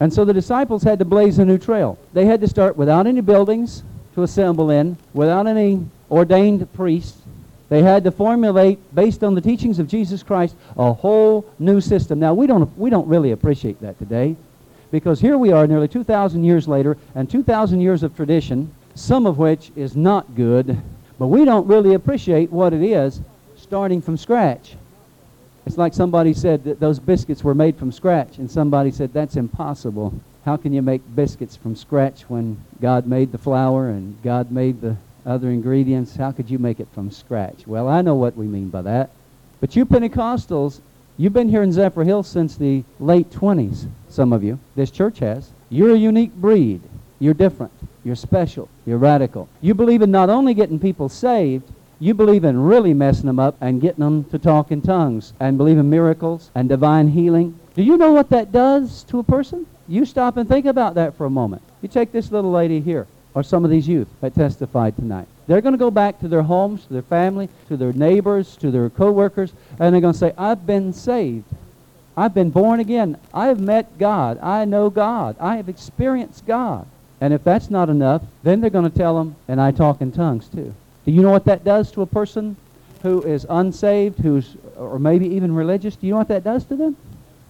And so the disciples had to blaze a new trail. They had to start without any buildings to assemble in, without any ordained priests. They had to formulate, based on the teachings of Jesus Christ, a whole new system. Now, we don't, we don't really appreciate that today because here we are nearly 2,000 years later and 2,000 years of tradition, some of which is not good, but we don't really appreciate what it is starting from scratch. It's like somebody said that those biscuits were made from scratch, and somebody said that's impossible. How can you make biscuits from scratch when God made the flour and God made the other ingredients? How could you make it from scratch? Well, I know what we mean by that. But you Pentecostals, you've been here in Zephyr Hill since the late 20s, some of you. This church has. You're a unique breed. You're different. You're special. You're radical. You believe in not only getting people saved, you believe in really messing them up and getting them to talk in tongues and believe in miracles and divine healing. Do you know what that does to a person? You stop and think about that for a moment. You take this little lady here, or some of these youth that testified tonight. They're going to go back to their homes, to their family, to their neighbors, to their coworkers, and they're going to say, I've been saved. I've been born again. I have met God. I know God. I have experienced God. And if that's not enough, then they're going to tell them, and I talk in tongues too. Do you know what that does to a person who is unsaved, who's or maybe even religious? Do you know what that does to them?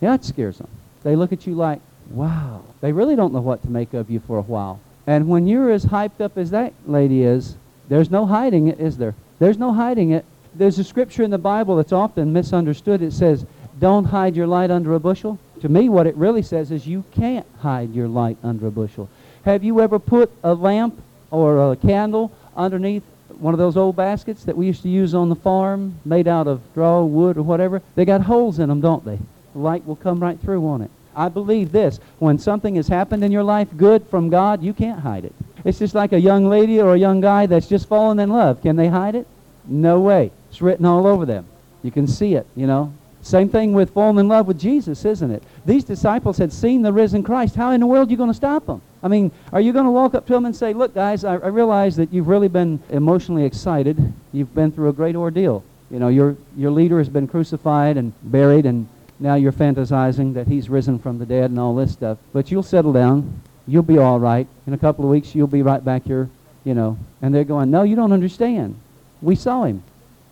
Yeah, it scares them. They look at you like, wow. They really don't know what to make of you for a while. And when you're as hyped up as that lady is, there's no hiding it, is there? There's no hiding it. There's a scripture in the Bible that's often misunderstood. It says, don't hide your light under a bushel. To me, what it really says is you can't hide your light under a bushel. Have you ever put a lamp or a candle underneath one of those old baskets that we used to use on the farm, made out of straw, wood, or whatever? They got holes in them, don't they? The light will come right through on it. I believe this. When something has happened in your life good from God, you can't hide it. It's just like a young lady or a young guy that's just fallen in love. Can they hide it? No way. It's written all over them. You can see it, you know. Same thing with falling in love with Jesus, isn't it? These disciples had seen the risen Christ. How in the world are you going to stop them? I mean, are you going to walk up to them and say, look, guys, I, I realize that you've really been emotionally excited. You've been through a great ordeal. You know, your, your leader has been crucified and buried, and now you're fantasizing that he's risen from the dead and all this stuff. But you'll settle down. You'll be all right. In a couple of weeks, you'll be right back here, you know. And they're going, no, you don't understand. We saw him.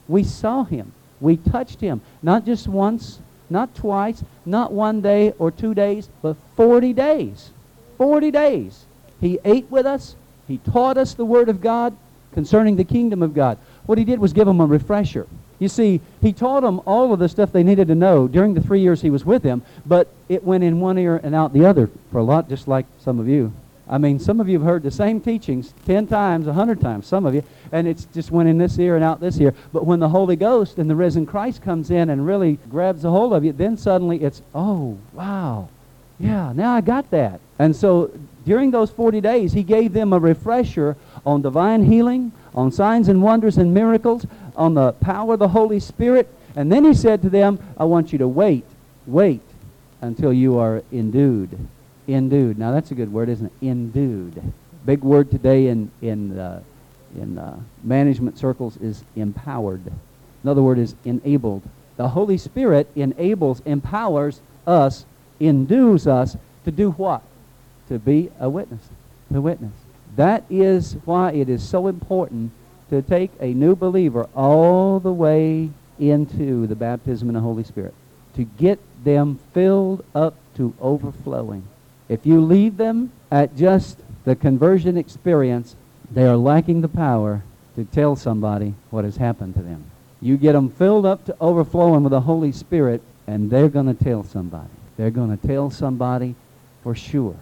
We saw him. We touched him. Not just once, not twice, not one day or two days, but 40 days. 40 days. He ate with us. He taught us the Word of God concerning the kingdom of God. What he did was give them a refresher. You see, he taught them all of the stuff they needed to know during the three years he was with them, but it went in one ear and out the other for a lot, just like some of you. I mean, some of you have heard the same teachings 10 times, 100 times, some of you, and it's just went in this ear and out this ear. But when the Holy Ghost and the risen Christ comes in and really grabs a hold of you, then suddenly it's, oh, wow, yeah, now I got that. And so during those 40 days, he gave them a refresher on divine healing, on signs and wonders and miracles, on the power of the Holy Spirit. And then he said to them, I want you to wait, wait until you are endued. Endued. Now that's a good word, isn't it? Endued. Big word today in, in, uh, in uh, management circles is empowered. Another word is enabled. The Holy Spirit enables, empowers us, endues us to do what? To be a witness. To witness. That is why it is so important to take a new believer all the way into the baptism in the Holy Spirit. To get them filled up to overflowing. If you leave them at just the conversion experience, they are lacking the power to tell somebody what has happened to them. You get them filled up to overflowing with the Holy Spirit, and they're going to tell somebody. They're going to tell somebody for sure.